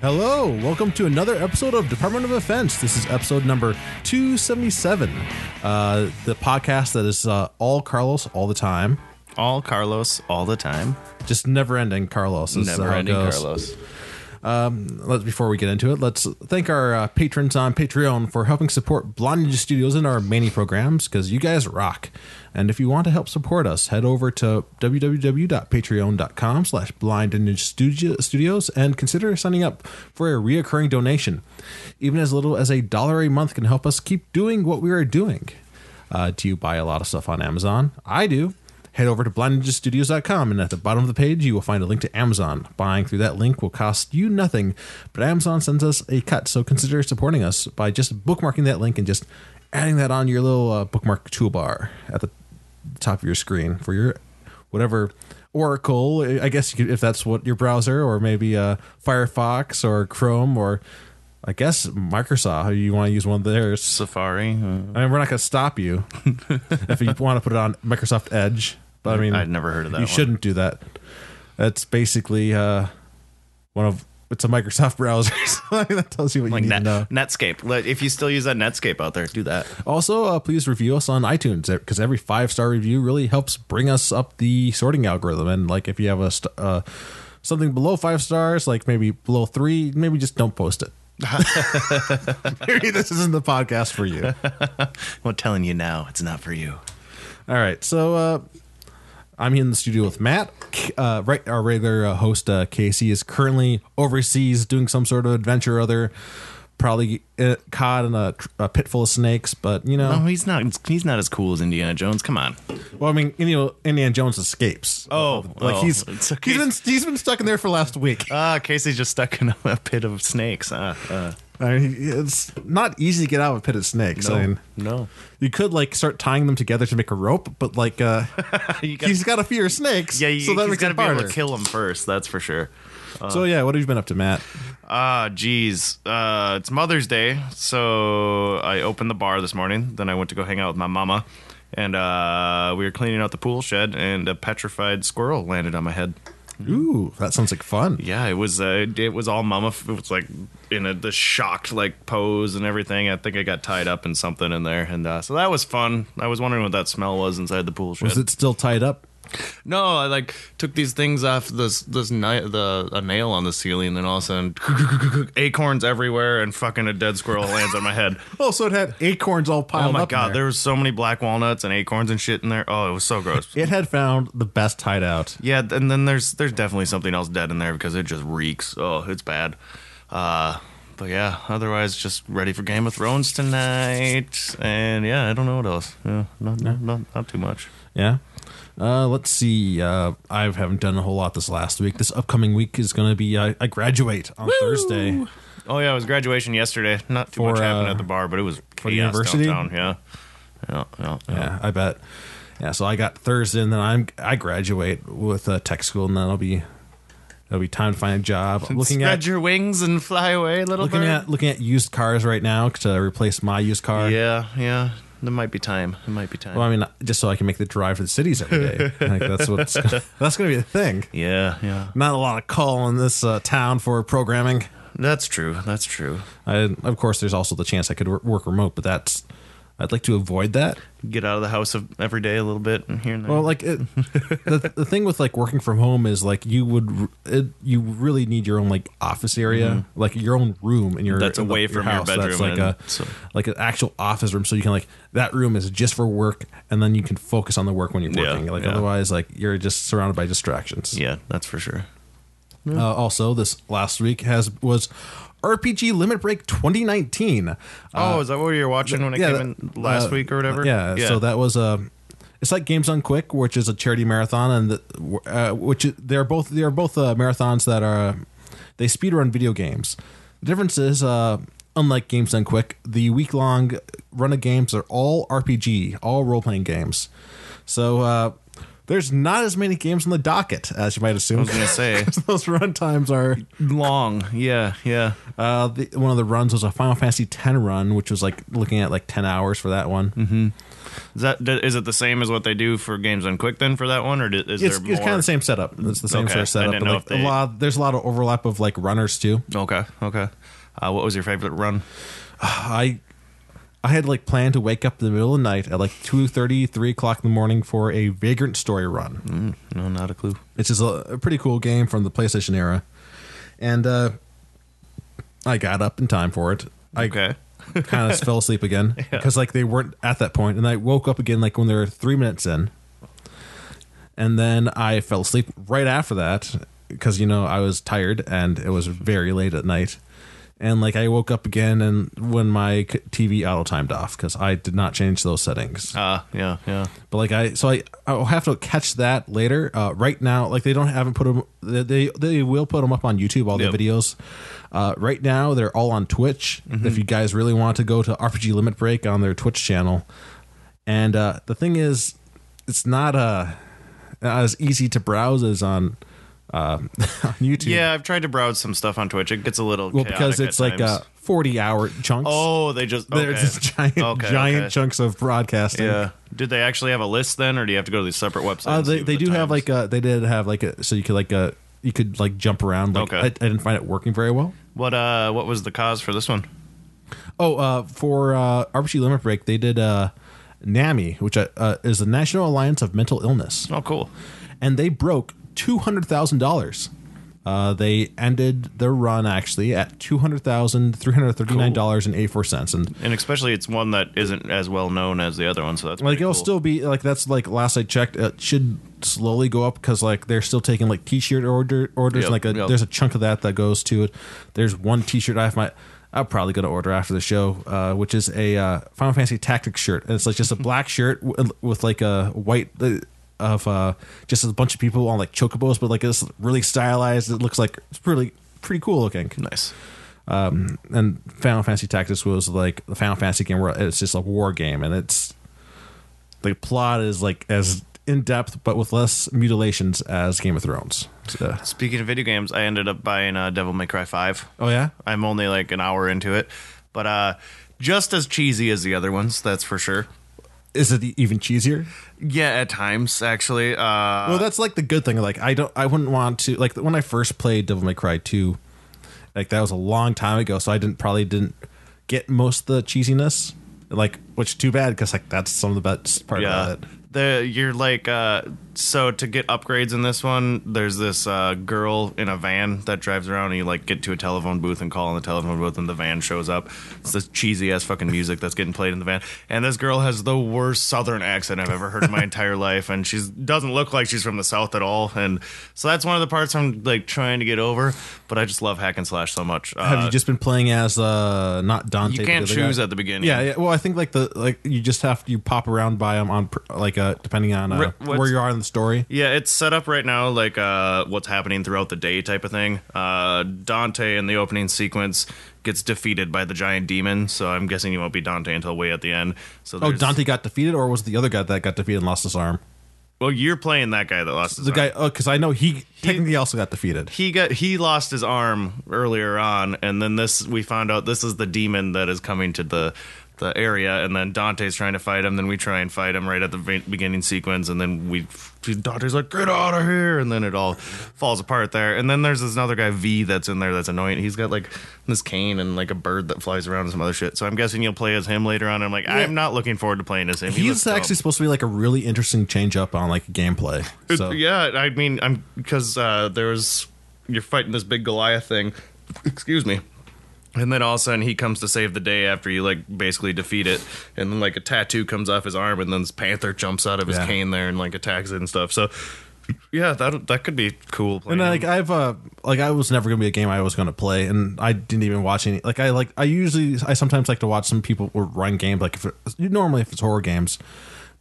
Hello, welcome to another episode of Department of Offense. This is episode number 277, uh, the podcast that is uh, all Carlos all the time. All Carlos all the time. Just never ending Carlos. Never ending goes. Carlos. Let's, before we get into it, let's thank our uh, patrons on Patreon for helping support Ninja Studios in our many programs because you guys rock. And if you want to help support us, head over to www.patreon.com slash blind ninja studios and consider signing up for a reoccurring donation. Even as little as a dollar a month can help us keep doing what we are doing. Uh, do you buy a lot of stuff on Amazon? I do. Head over to blindninjastudios.com and at the bottom of the page you will find a link to Amazon. Buying through that link will cost you nothing, but Amazon sends us a cut, so consider supporting us by just bookmarking that link and just adding that on your little uh, bookmark toolbar at the top of your screen for your whatever Oracle, I guess you could, if that's what your browser, or maybe uh, Firefox or Chrome or I guess Microsoft. You want to use one of theirs? Safari. uh, I mean, we're not going to stop you if you want to put it on Microsoft Edge. But I mean, I'd never heard of that You one. shouldn't do that. That's basically uh, one of it's a Microsoft browser. So that tells you what like you need Net, to know. Netscape. If you still use that Netscape out there, do that. Also, uh, please review us on iTunes because every five star review really helps bring us up the sorting algorithm. And like, if you have a st- uh, something below five stars, like maybe below three, maybe just don't post it. maybe this isn't the podcast for you. I'm telling you now, it's not for you. All right, so uh, I'm here in the studio with Matt. Uh, right, our regular uh, host uh, Casey is currently overseas doing some sort of adventure or other. Probably uh, caught in a, a pit full of snakes, but you know, No, he's not. He's not as cool as Indiana Jones. Come on. well, I mean, you know, Indiana Jones escapes. Oh, like oh, he's okay. he's been he's been stuck in there for last week. Ah, Casey's just stuck in a pit of snakes. Uh, uh, I mean, it's not easy to get out of a pit of snakes. I mean, no. you could like start tying them together to make a rope, but like uh, You got, he's got a fear of snakes. yeah, you, so that he's got to be able to kill him first. That's for sure. So yeah, what have you been up to, Matt? Ah, geez. Uh, it's Mother's Day, so I opened the bar this morning. Then I went to go hang out with my mama, and uh, we were cleaning out the pool shed, and a petrified squirrel landed on my head. Ooh, that sounds like fun. Yeah, it was. Uh, it was all mama. It was like in a the shocked like pose and everything. I think I got tied up in something in there, and uh, so that was fun. I was wondering what that smell was inside the pool shed. Was it still tied up? No, I like took these things off this this ni- the a nail on the ceiling, and then all of a sudden acorns everywhere, and fucking a dead squirrel lands on my head. Oh, so it had acorns all piled Oh my up. god, there. there was so many black walnuts and acorns and shit in there. Oh, it was so gross. It had found the best hideout. yeah, and then there's there's definitely something else dead in there because it just reeks. Oh, it's bad. Uh but yeah, otherwise just ready for Game of Thrones tonight. And yeah, I don't know what else. Yeah, not not, not, not too much. Yeah. Uh, let's see. Uh, I haven't done a whole lot this last week. This upcoming week is going to be uh, I graduate on Thursday. Oh yeah, it was graduation yesterday. Not too For, much happened uh, at the bar, but it was for the chaos university? downtown. Yeah, yeah, yeah. yeah. Yeah, I bet. Yeah, so I got Thursday, and then I'm I graduate with uh, tech school, and then I'll be it'll be time to find a job. Looking Spread at your wings and fly away, a little looking bird. at looking at used cars right now to replace my used car. yeah, yeah. There might be time. It might be time. Well, I mean, just so I can make the drive to the cities every day. like that's what's that's going to be the thing. yeah, yeah. Not a lot of call in this uh, town for programming. That's true. That's true. I, of course, there's also the chance I could work remote, but that's I'd like to avoid that. Get out of the house of every day a little bit and here and there. Well, like it, the the thing with like working from home is like you would it, you really need your own like office area, like your own room in your Mm-hmm. That's in the- away from your house. That's bedroom like and a so- like an actual office room, so you can like that room is just for work, and then you can focus on the work when you're Yeah, working. like yeah. otherwise, like you're just surrounded by distractions. yeah, that's for sure. Uh, also, this last week has was RPG Limit Break 2019. oh, is that what you were watching when it yeah, came in last uh, week or whatever? Yeah, so that was a. It's like Games Done Quick, which is a charity marathon, and the, uh, which they're both they are both uh, marathons that are they speed speedrun video games. The difference is uh, unlike Games Done Quick, the week long run of games are all RPG, all role playing games. So uh, there's not as many games on the docket as you might assume. I was gonna say Those run times are. long. Yeah, yeah. Uh, the, one of the runs was a Final Fantasy X run, which was like looking at like 10 hours for that one. Mm-hmm. Is that is it the same as what they do for Games Done Quick then for that one, or is It's, there it's kind of the same setup. It's the same Okay. sort of setup. I didn't know like, they- a lot, there's a lot of overlap of like runners too. Okay, okay. Uh, what was your favorite run? I I had like planned to wake up in the middle of the night at like 2.30, 3 o'clock in the morning for a Vagrant Story run. No, not a clue. It's just a, a pretty cool game from the PlayStation era. And uh, I got up in time for it. I Okay. kind of fell asleep again because like they weren't at that point, and I woke up again like when they were three minutes in, and then I fell asleep right after that because you know I was tired and it was very late at night, and like I woke up again and when my TV auto timed off because I did not change those settings. Uh, yeah, yeah. But like I, so I, I'll have to catch that later. Uh, right now, like they don't haven't put them. They they, will put them up on YouTube. All Yep. the videos. Uh, right now, they're all on Twitch. If you guys really want to go to RPG Limit Break on their Twitch channel, and uh, the thing is, it's not uh, not as easy to browse as on uh, on YouTube. Yeah, I've tried to browse some stuff on Twitch. It gets a little Well, because it's like times. uh, forty hour chunks. oh, they just okay. There's just giant, Okay, giant okay. chunks of broadcasting. Yeah. Did they actually have a list then, or do you have to go to these separate websites? Uh, they they the do have like a they did have like a so you could like uh you could like jump around like Okay. I, I didn't find it working very well. what uh what was the cause for this one? Oh, uh, for uh, RPG Limit Break, they did uh, NAMI, which uh, uh, is the National Alliance of Mental Illness, Oh, cool. and they broke two hundred thousand dollars. Uh, they ended their run actually at two hundred thousand three hundred thirty nine dollars and eighty four cents, and And especially it's one that isn't as well known as the other one, so that's like it'll cool. still be like that's like last I checked, it should slowly go up because like they're still taking like t-shirt order orders. Yep, like a, yep. there's a chunk of that that goes to it. There's one t-shirt I have my. I'm probably gonna order after the show, uh, which is a uh, Final Fantasy Tactics shirt, and it's like just a black shirt with like a white of uh, just a bunch of people on like chocobos, but like it's really stylized. It looks like it's pretty pretty cool looking nice. um, and Final Fantasy Tactics was like the Final Fantasy game where it's just a war game, and it's the plot is like as in depth but with less mutilations as Game of Thrones. So- Speaking of video games, I ended up buying uh, Devil May Cry Five. oh yeah, I'm only like an hour into it, but uh, just as cheesy as the other ones, that's for sure. Is it even cheesier? Yeah, at times actually. Uh, well, that's like the good thing. Like I don't, I wouldn't want to like when I first played Devil May Cry two, like that was a long time ago, so I didn't probably didn't get most of the cheesiness. Like, which too bad because like that's some of the best part yeah, about it. The you're like uh, so to get upgrades in this one. There's this uh, girl in a van that drives around, and you like get to a telephone booth and call on the telephone booth, and the van shows up. It's this cheesy ass fucking music that's getting played in the van, and this girl has the worst Southern accent I've ever heard in my entire life, and she doesn't look like she's from the South at all, and so that's one of the parts I'm like trying to get over. But I just love hack and slash so much. Have Uh, you just been playing as uh not Dante? You can't choose guy? at the beginning. Yeah, yeah. Well, I think like the like you just have you pop around by them on like uh depending on uh, what's- where you are in the story. Yeah, it's set up right now like uh, what's happening throughout the day type of thing. Uh, Dante in the opening sequence gets defeated by the giant demon, so I'm guessing you won't be Dante until way at the end. So Oh, Dante got defeated, or was the other guy that got defeated and lost his arm? Well, you're playing that guy that lost his The arm. guy, oh, because I know he technically also got defeated. He got he lost his arm earlier on, and then this we found out this is the demon that is coming to the the area, and then Dante's trying to fight him. Then we try and fight him right at the ve- beginning sequence, and then we Dante's like get out of here, and then it all falls apart there. And then there's this another guy V that's in there that's annoying. He's got like this cane and like a bird that flies around and some other shit. So I'm guessing you'll play as him later on. I'm like I'm not looking forward to playing as him. He He's looks actually dumb. supposed to be like a really interesting change up on like gameplay. So Yeah, I mean, I'm because uh, there's you're fighting this big Goliath thing. Excuse me. And then all of a sudden he comes to save the day after you like basically defeat it, and then like a tattoo comes off his arm, and then this panther jumps out of his Yeah. cane there and like attacks it and stuff. So yeah, that that could be cool. And like. I've uh like I was never gonna be a game I was gonna play, and I didn't even watch any. Like I like I usually I sometimes like to watch some people run games like if it, normally if it's horror games,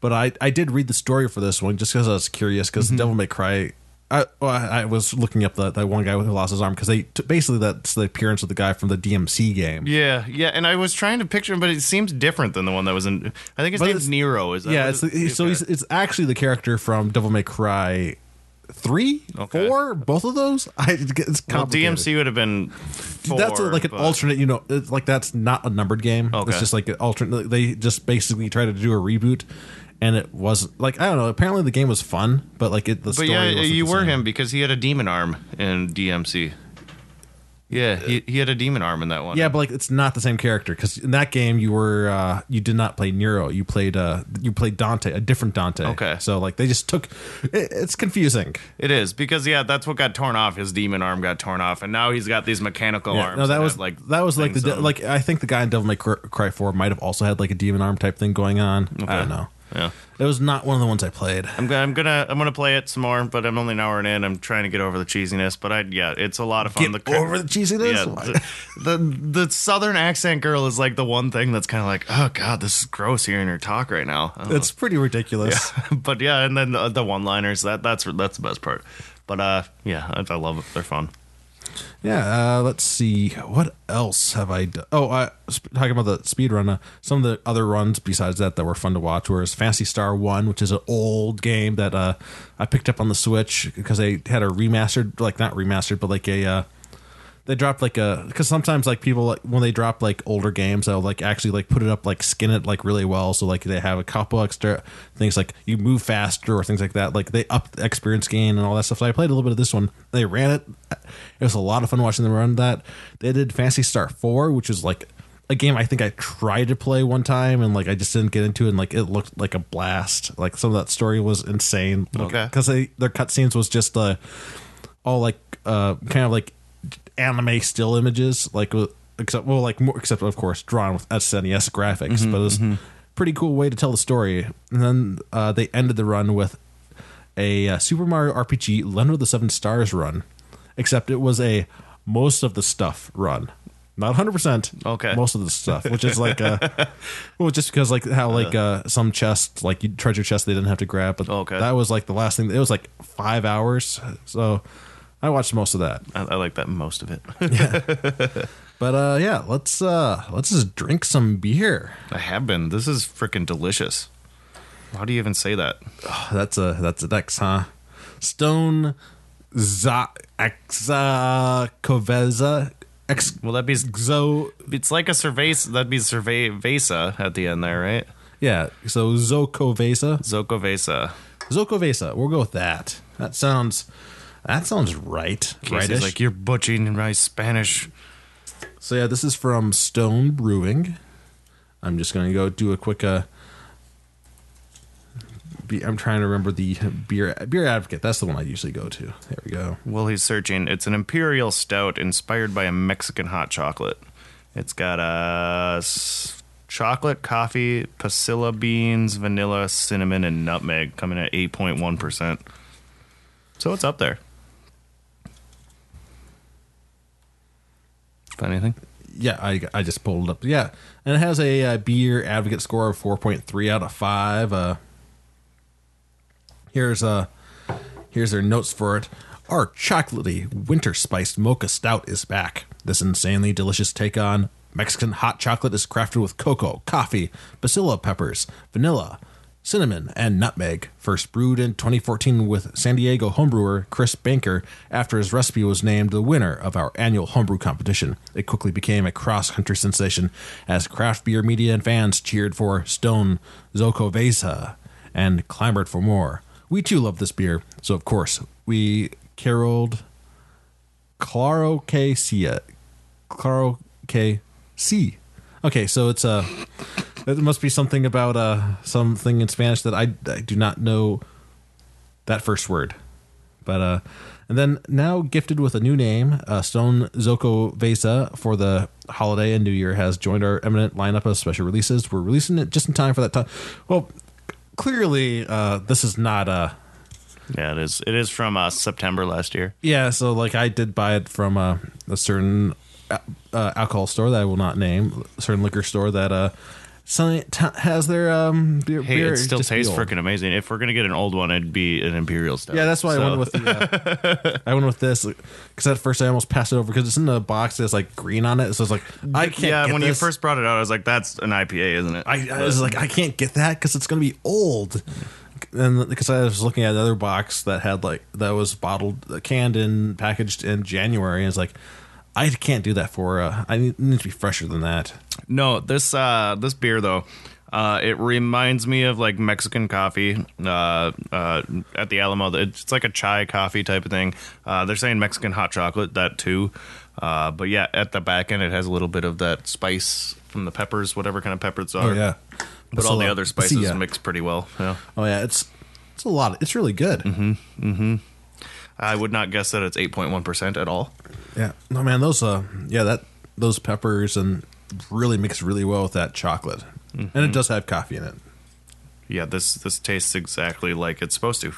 but I I did read the story for this one just because I was curious because the Devil May Cry I, well, I I was looking up the, that one guy who lost his arm because they t- basically that's the appearance of the guy from the DMC game. Yeah, yeah, and I was trying to picture him, but it seems different than the one that was in. I think his But name's it's- Nero. Is that yeah, it's the, so he's, it's actually the character from Devil May Cry three, Okay. four, both of those. I it's well. DMC would have been. Four, that's a, like an but- alternate. You know, it's like that's not a numbered game. Okay. It's just like an alternate. They just basically tried to do a reboot, and it wasn't like I don't know. Apparently, the game was fun, but like it, the But story. yeah, you were same. him because he had a demon arm in DMC. Yeah, he, he had a demon arm in that one. Yeah, but like it's not the same character because in that game you were uh you did not play Nero. You played uh you played Dante, a different Dante. Okay. so like they just took. It, it's confusing. It is because yeah, that's what got torn off. His demon arm got torn off, and now he's got these mechanical Yeah, arms. no, that was have, like that was like the like I think the guy in Devil May Cry Cry Four might have also had like a demon arm type thing going on. I don't know. Yeah, It was not one of the ones I played. I'm gonna I'm gonna I'm gonna play it some more, but I'm only an hour in. I'm trying to get over the cheesiness, but I yeah, it's a lot of fun. Get the over the cheesiness? Yeah, the, the the southern accent girl is like the one thing that's kind of like, oh god, this is gross hearing her talk right now. It's pretty ridiculous. know. but yeah, and then the, the one liners that that's that's the best part. But uh, yeah, I, I love it. They're fun. Yeah, uh, let's see. What else have I done? Oh, uh, sp- talking about the speed run, uh, some of the other runs besides that that were fun to watch was Phantasy Star 1, which is an old game that uh, I picked up on the Switch because they had a remastered, like not remastered, but like a. They dropped like a because sometimes like people like when they drop like older games they'll like actually like put it up like skin it like really well. So like they have a couple extra things like you move faster or things like that. Like they up the experience gain and all that stuff. So i played a little bit of this one. They ran it. It was a lot of fun watching them run that. They did Phantasy Star 4 which is like a game i think i tried to play one time and like i just didn't get into it and like it looked like a blast. Like some of that story was insane. Okay. because they their cutscenes was just uh all like uh kind of like anime still images like with except well like more except of course drawn with SNES graphics but it's pretty cool way to tell the story and then uh, they ended the run with a uh, Super Mario RPG Legend of the Seven Stars run except it was a most of the stuff run not 100% Okay. most of the stuff which is like uh well just because like how like uh some chests like you treasure chests they didn't have to grab but Okay. that was like the last thing it was like five hours so i watched most of that I, I like that most of it. yeah. but uh yeah let's uh let's just drink some beer I have been. This is freaking delicious. How do you even say that? that's a that's a dex huh stone za exakoveza ex Well, that'd be zo it's like a cerveza. That'd be cerveza at the end there, right? yeah so zokoveza Zokovesa. zokoveza we'll go with that that sounds that sounds right Casey's rightish. like you're butchering my Spanish. So yeah, this is from Stone Brewing. I'm just gonna go do a quick. Uh, be, I'm trying to remember the beer beer advocate. That's the one I usually go to. There we go. Well, he's searching. It's an imperial stout inspired by a Mexican hot chocolate. It's got uh, chocolate, coffee, pasilla beans, vanilla, cinnamon, and nutmeg, coming at eight point one percent. So it's up there. If anything, Yeah, I I just pulled it up. Yeah, and it has a, uh beer advocate score of 4.3 out of five. Uh, here's uh here's their notes for it. Our chocolatey winter spiced mocha stout is back. This insanely delicious take on Mexican hot chocolate is crafted with cocoa, coffee, pasilla peppers, vanilla, cinnamon, and nutmeg. First brewed in 2014 with San Diego homebrewer Chris Banker after his recipe was named the winner of our annual homebrew competition. It quickly became a cross country sensation as craft beer media and fans cheered for Stone Xocoveza and clamored for more. We too love this beer, so of course we caroled Claro que Cia. Claro que C. Okay, so it's a. It must be something about uh something in Spanish that I, I do not know that first word. But uh and then now gifted with a new name, uh, Stone Xocoveza for the holiday and New Year has joined our eminent lineup of special releases. We're releasing it just in time for that time. Well, clearly uh this is not uh yeah, it is. It is from uh, September last year. Yeah, so like I did buy it from uh, a certain uh, alcohol store that I will not name, a certain liquor store that uh, has their um beer. Hey, beer it still tastes freaking amazing. If we're gonna get an old one, it'd be an imperial stout. Yeah, that's why I went with the, uh, I went with this because at first I almost passed it over because it's in the box. There's like green on it, so it's like I can't. Yeah, get when this. you first brought it out, I was like, "That's an IPA, isn't it?" I, I was like, I can't get that because it's gonna be old. And because I was looking at another box that had like that was bottled, canned, and packaged in January, and it's like, I can't do that for. Uh, I need, need to be fresher than that. No, this uh this beer though, uh it reminds me of like Mexican coffee uh uh at the Alamo. It's like a chai coffee type of thing. Uh they're saying Mexican hot chocolate that too. Uh but yeah, at the back end it has a little bit of that spice from the peppers, whatever kind of peppers are. Yeah. But all the Basila- other spices Basila. mix pretty well. Yeah. Oh yeah, it's it's a lot. It's really good. Mm-hmm. I would not guess that it's 8.1% at all. Yeah. No man, those uh yeah that those peppers and really mix really well with that chocolate, and it does have coffee in it. Yeah, this this tastes exactly like it's supposed to.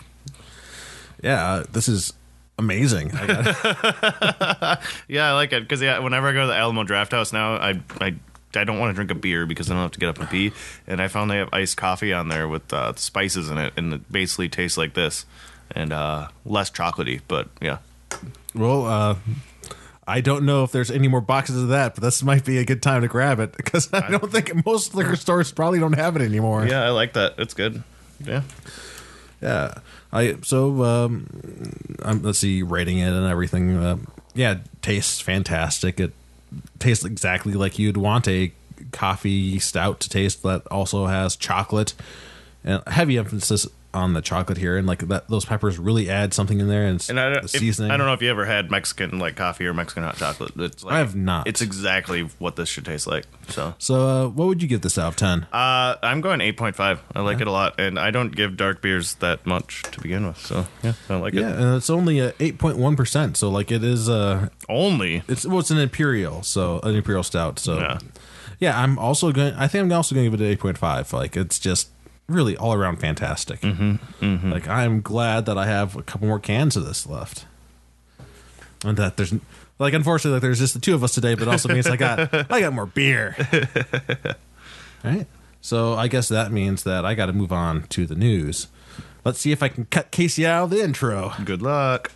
Yeah, uh, this is amazing. I Yeah, I like it because yeah, whenever I go to the Alamo Drafthouse now, I I I don't want to drink a beer because I don't have to get up and pee. And I found they have iced coffee on there with uh, spices in it, and it basically tastes like this, and uh, less chocolatey. But yeah, well, uh, I don't know if there's any more boxes of that, but this might be a good time to grab it because I don't think most liquor stores probably don't have it anymore. yeah, I like that. It's good. Yeah, Yeah. I so um, I'm, let's see, rating it and everything. Uh, yeah, tastes fantastic. It tastes exactly like you'd want a coffee stout to taste that also has chocolate and heavy emphasis on the chocolate here and like that those peppers really add something in there and, and I the don't, if- seasoning I don't know if you ever had Mexican like coffee or Mexican hot chocolate. It's like, I have not. It's exactly what this should taste like. So. so uh, what would you give this out of 10 Uh, I'm going 8.5. I like it a lot, and I don't give dark beers that much to begin with. So yeah, I like yeah it. Yeah, and it's only a 8.1% so like it is uh Only it's well it's an imperial so an imperial stout so Yeah. yeah, I'm also going. I think I'm also going to give it an eight point five. Like it's just really all around fantastic. Mm-hmm, Like I'm glad that I have a couple more cans of this left, and that there's like unfortunately like, there's just the two of us today, but also means I got I got more beer. right. So I guess that means that I got to move on to the news. Let's see if I can cut Casey out of the intro. good luck.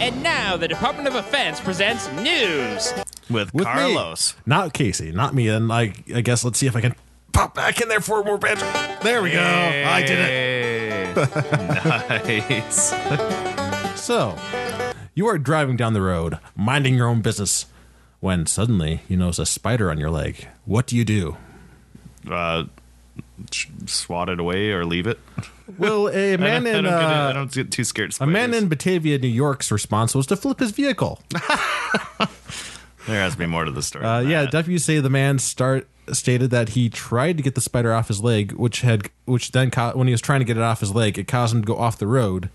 And now the Department of Defense presents news. With, With me. Carlos. not Casey, not me. And I, I guess let's see if I can pop back in there for more banter. There we go. I did it. nice. So, you are driving down the road, minding your own business, when suddenly you notice a spider on your leg. What do you do? Uh, swat it away or leave it. Well, a man I, in don't get. I uh, don't get too scared. a man in Batavia, New York's response was to flip his vehicle. There has to be more to the story. Uh, yeah, say the man start stated that he tried to get the spider off his leg, which had which then when he was trying to get it off his leg, it caused him to go off the road,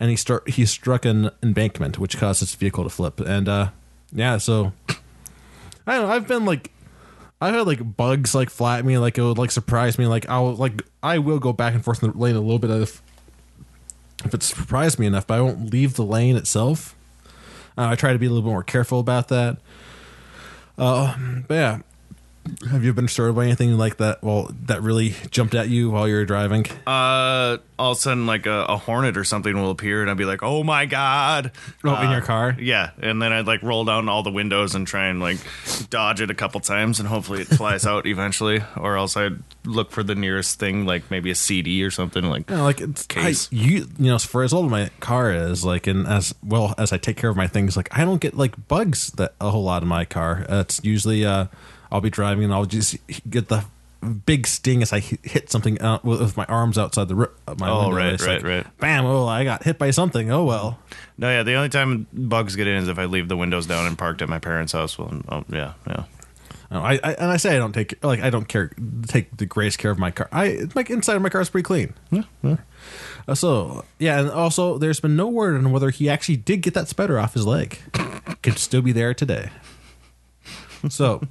and he start he struck an embankment, which caused his vehicle to flip. And uh, yeah, so I don't know. I've been like. I've had like bugs like fly at me, like it would like surprise me. Like I'll like I will go back and forth in the lane a little bit if if it surprised me enough, but I won't leave the lane itself. Uh, I try to be a little bit more careful about that. Uh, but yeah, have you been startled by anything like that? Well, that really jumped at you while you were driving. Uh, all of a sudden, like a, a hornet or something will appear, and I'd be like, "Oh my god!" Oh, in Uh, your car? Yeah, and then I'd like roll down all the windows and try and like dodge it a couple times, and hopefully it flies out eventually. Or else I'd look for the nearest thing, like maybe a CD or something. Like, You know, like it's I, you, you know, for as old my car is, like, and as well as I take care of my things, like I don't get like bugs that a whole lot in my car. Uh, it's usually uh, I'll be driving and I'll just get the big sting as I hit something out with, my arms outside the ri- uh, my Oh, window. right, It's right, like, right. Bam! Oh, I got hit by something. Oh well. no, yeah, the only time bugs get in is if I leave the windows down and parked at my parents' house. Well, oh, yeah, yeah. No, I, I and I say I don't take like I don't care take the greatest care of my car. I my inside of my car is pretty clean. Yeah. Uh, so yeah, and also there's been no word on whether he actually did get that spider off his leg. Could still be there today. So,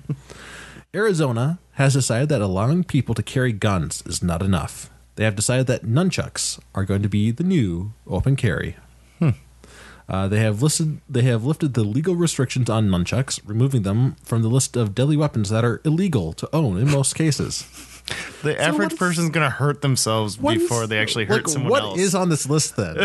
Arizona has decided that allowing people to carry guns is not enough. They have decided that nunchucks are going to be the new open carry. Uh, they have listed. They have lifted the legal restrictions on nunchucks, removing them from the list of deadly weapons that are illegal to own in most cases. The average what is- person's gonna hurt themselves before is- they actually hurt like, someone what else. is on this list then?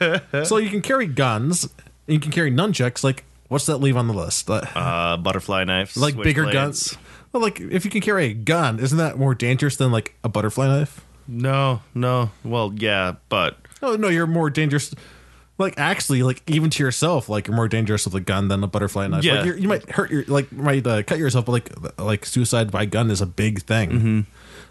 Like, so you can carry guns, and you can carry nunchucks. Like, what's that leave on the list? Uh, uh, butterfly knives, like bigger switchblades. guns. Well, like if you can carry a gun, isn't that more dangerous than like a butterfly knife? No, no. Well, yeah, but Oh no, you're more dangerous. Like actually, like even to yourself, like you're more dangerous with a gun than a butterfly knife. Yeah. Like, you're, you might hurt your like might uh, cut yourself, but like like suicide by gun is a big thing. Mm-hmm.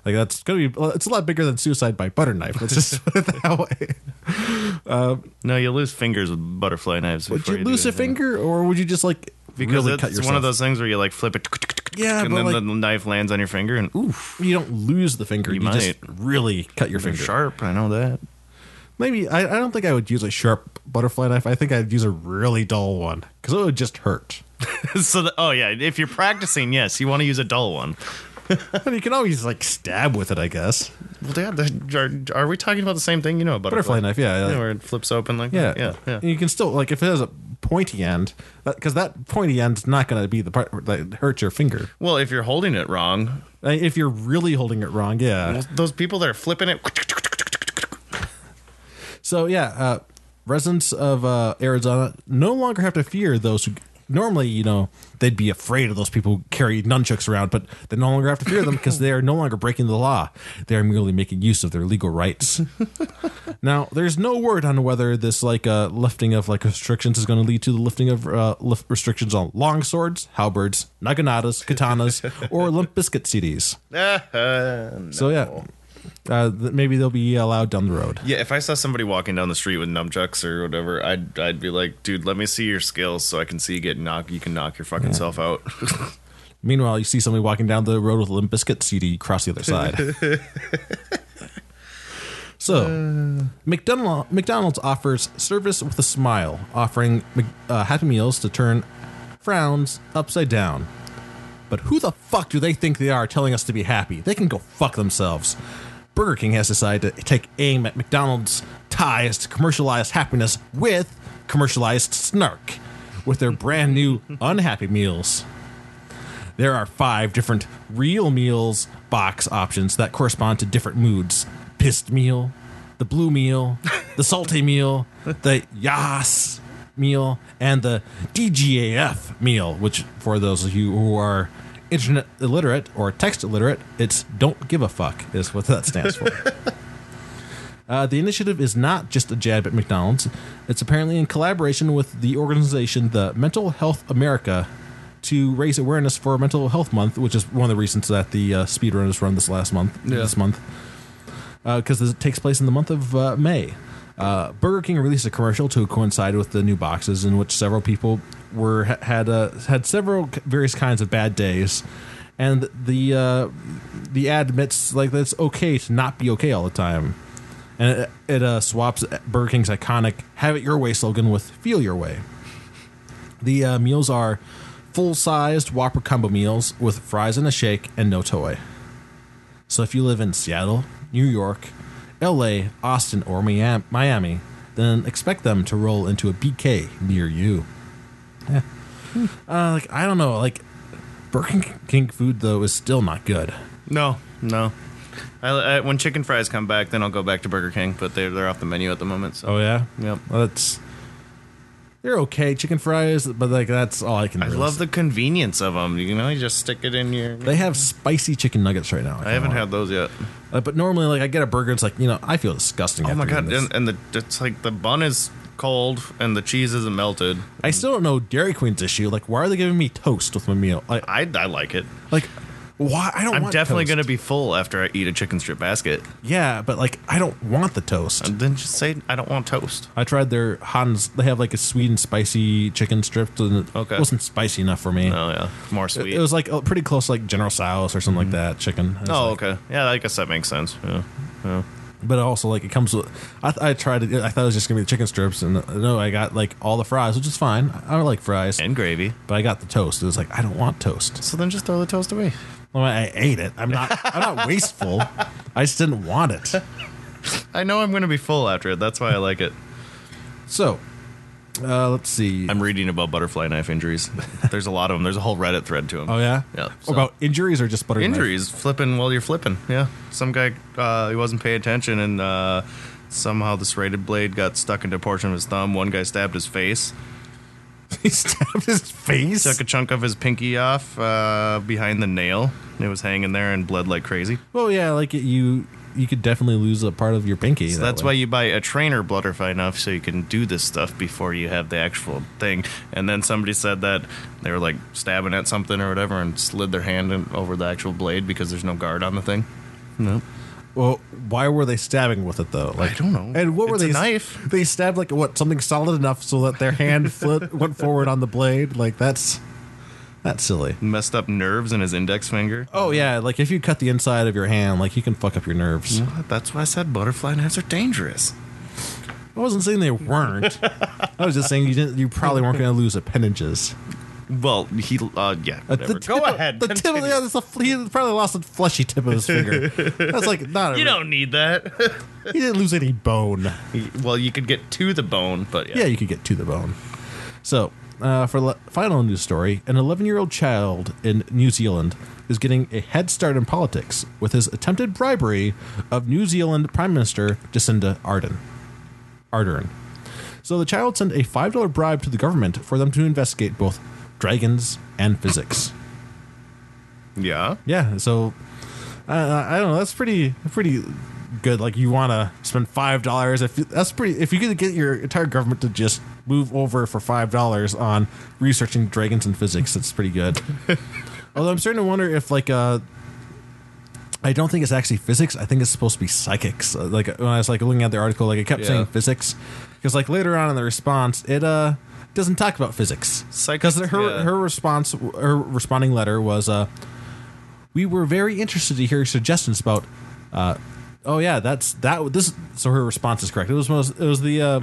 Like that's gonna be it's a lot bigger than suicide by butter knife. Let's just put it that way. Um, no, you lose fingers with butterfly knives. Would before you lose a anything. finger, or would you just like Because really it's cut yourself? one of those things where you like flip it, Yeah, and then like- the knife lands on your finger, and oof, You don't lose the finger. You, You just might. really cut your finger. sharp. I know that. Maybe I, I don't think I would use a sharp butterfly knife. I think I'd use a really dull one because it would just hurt. so, the, oh yeah, if you're practicing, yes, you want to use a dull one. You can always like stab with it, I guess. Well, yeah, the, are, are we talking about the same thing? You know, a Butterfly butterfly, knife, yeah, yeah, where it flips open like Yeah, that. yeah, yeah. And you can still like if it has a pointy end, because that, pointy end's not going to be the part that hurts your finger. Well, if you're holding it wrong, Uh, If you're really holding it wrong, yeah. those people that are flipping it, So yeah, uh, residents of uh, Arizona no longer have to fear those who normally, you know, they'd be afraid of those people who carry nunchucks around, but they no longer have to fear them because they are no longer breaking the law. They are merely making use of their legal rights. now, there's no word on whether this like uh, lifting of like restrictions is going to lead to the lifting of uh, lift restrictions on long swords, halberds, naginatas, katanas, or Limp Bizkit CDs. uh, So yeah, uh, maybe they'll be allowed down the road. Yeah, if I saw somebody walking down the street with nunchucks or whatever, I'd I'd be like, dude, let me see your skills so I can see you get knock. You can knock your fucking self out. Meanwhile, you see somebody walking down the road with a Limp Bizkit CD across the other side. so, McDonald, McDonald's offers service with a smile, offering uh, Happy Meals to turn frowns upside down. But who the fuck do they think they are telling us to be happy? They can go fuck themselves. Burger King has decided to take aim at McDonald's ties to commercialized happiness with commercialized snark with their brand new Unhappy Meals. There are five different real meals box options that correspond to different moods pissed meal, the blue meal, the salty meal, the yas meal, and the DGAF meal, which, for those of you who are internet illiterate or text illiterate, it's don't give a fuck, is what that stands for. Uh, the initiative is not just a jab at McDonald's. It's apparently in collaboration with the organization, the Mental Health America, to raise awareness for Mental Health Month, which is one of the reasons that the uh, speedrun is run this last month. This month, because it takes place in the month of uh, May. Uh, Burger King released a commercial to coincide with the new boxes, in which several people were had uh, had several various kinds of bad days, and the uh, the ad admits like that it's okay to not be okay all the time, and it, it uh, swaps Burger King's iconic "Have it your way" slogan with "Feel your way." The uh, meals are full-sized Whopper combo meals with fries and a shake and no toy. So if you live in Seattle, New York, LA, Austin, or Miami, then expect them to roll into a BK near you. Yeah. Uh, like I don't know, like Burger King food though is still not good. no, no. I, I, when chicken fries come back, then I'll go back to Burger King, but they're they're off the menu at the moment. So Oh yeah. Yep. Well, that's they're okay chicken fries, but like that's all I can. I really love say. the convenience of them. You know, you just stick it in your. They have spicy chicken nuggets right now. I haven't had those yet. Uh, but normally, like I get a burger, it's like you know I feel disgusting. Oh my god! And, and the it's like the bun is cold and the cheese isn't melted. I still don't know Dairy Queen's issue. Like, why are they giving me toast with my meal? Like, I I like it. like why? I don't. I'm want definitely toast. gonna be full after I eat a chicken strip basket. Yeah, but like I don't want the toast. And then just say I don't want toast. I tried their Hans. They have like a sweet and spicy chicken strip, and it Okay. wasn't spicy enough for me. Oh yeah, more It, sweet. it was like uh, pretty close, to, like General Tso's or something like that chicken. Was oh like- okay. Yeah, I guess that makes sense. Yeah. yeah. But also, like, it comes with. I, th- I tried it. I thought it was just gonna be the chicken strips, and uh, no, I got like all the fries, which is fine. I don't like fries, And gravy. but I got the toast. It was like I don't want toast. So then just throw the toast away. Well, I ate it. I'm not. I'm not wasteful. I just didn't want it. I know I'm gonna be full after it. That's why I like it. So, Uh, let's see. I'm reading about butterfly knife injuries. There's a lot of them. There's a whole Reddit thread to them. oh yeah. Yeah, so- About injuries or just butter knife? injuries flipping while you're flipping. Yeah, some guy uh, he wasn't paying attention and uh, somehow the serrated blade got stuck into a portion of his thumb. One guy stabbed his face, he stabbed his face. took a chunk of his pinky off uh, behind the nail. It was hanging there and bled like crazy. Well, yeah, like it, you you could definitely lose a part of your pinky. So that that's way. why you buy a trainer butterfly knife so you can do this stuff before you have the actual thing. And then somebody said that they were like stabbing at something or whatever and slid their hand in, over the actual blade because there's no guard on the thing. No. Well, why were they stabbing with it though? Like I don't know. And what were It's a they? knife. They stabbed like what? Something solid enough so that their hand flit, went forward on the blade. Like that's that's silly. Messed up nerves in his index finger. Oh yeah, like if you cut the inside of your hand, like you can fuck up your nerves. That's why I said butterfly knives are dangerous. I wasn't saying they weren't. I was just saying you didn't. You probably weren't going to lose appendages. Well, he, uh, yeah, whatever. Go of- ahead. The tip yeah, that's a, he probably lost a fleshy tip of his finger. That's like not. A, You don't need that. He didn't lose any bone. well, you could get to the bone, but yeah. Yeah, you could get to the bone. So, uh, for the final news story, an 11 year old child in New Zealand is getting a head start in politics with his attempted bribery of New Zealand Prime Minister Jacinda Ardern. Ardern. So the child sent a $5 bribe to the government for them to investigate both dragons and physics. yeah. Yeah, so uh, I don't know. That's pretty pretty good. Like you want to spend five dollars. If that's pretty, if you could get your entire government to just move over for five dollars on researching dragons and physics, that's pretty good. Although I'm starting to wonder if like uh. I don't think it's actually physics. I think it's supposed to be psychics. Uh, Like when I was like looking at the article, like it kept Yeah. saying physics because like later on in the response, it uh doesn't talk about physics. Psychics, Because her yeah. her response, her responding letter was uh, we were very interested to hear your suggestions about uh, oh yeah that's that this so her response is correct it was most, it was the uh,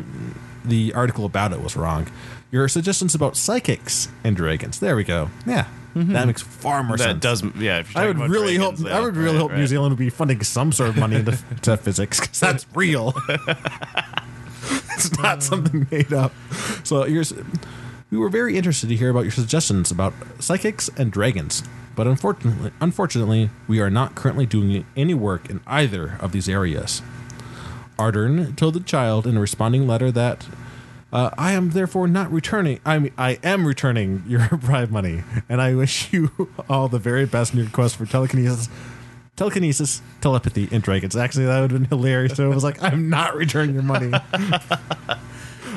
the article about it was wrong your suggestions about psychics and dragons there we go yeah mm-hmm. that makes far more That sense does, yeah. If you're I would really dragons, hope I would really right, hope New. Zealand would be funding some sort of money into to physics because that's real. it's not something made up. So we were very interested to hear about your suggestions about psychics and dragons, but unfortunately, unfortunately, we are not currently doing any work in either of these areas. Ardern told the child in a responding letter that uh, I am therefore not returning. I mean, I am returning your bribe money, and I wish you all the very best in your quest for telekinesis, telekinesis, telepathy, and dragons. Actually, that would have been hilarious. So it was like, I'm not returning your money.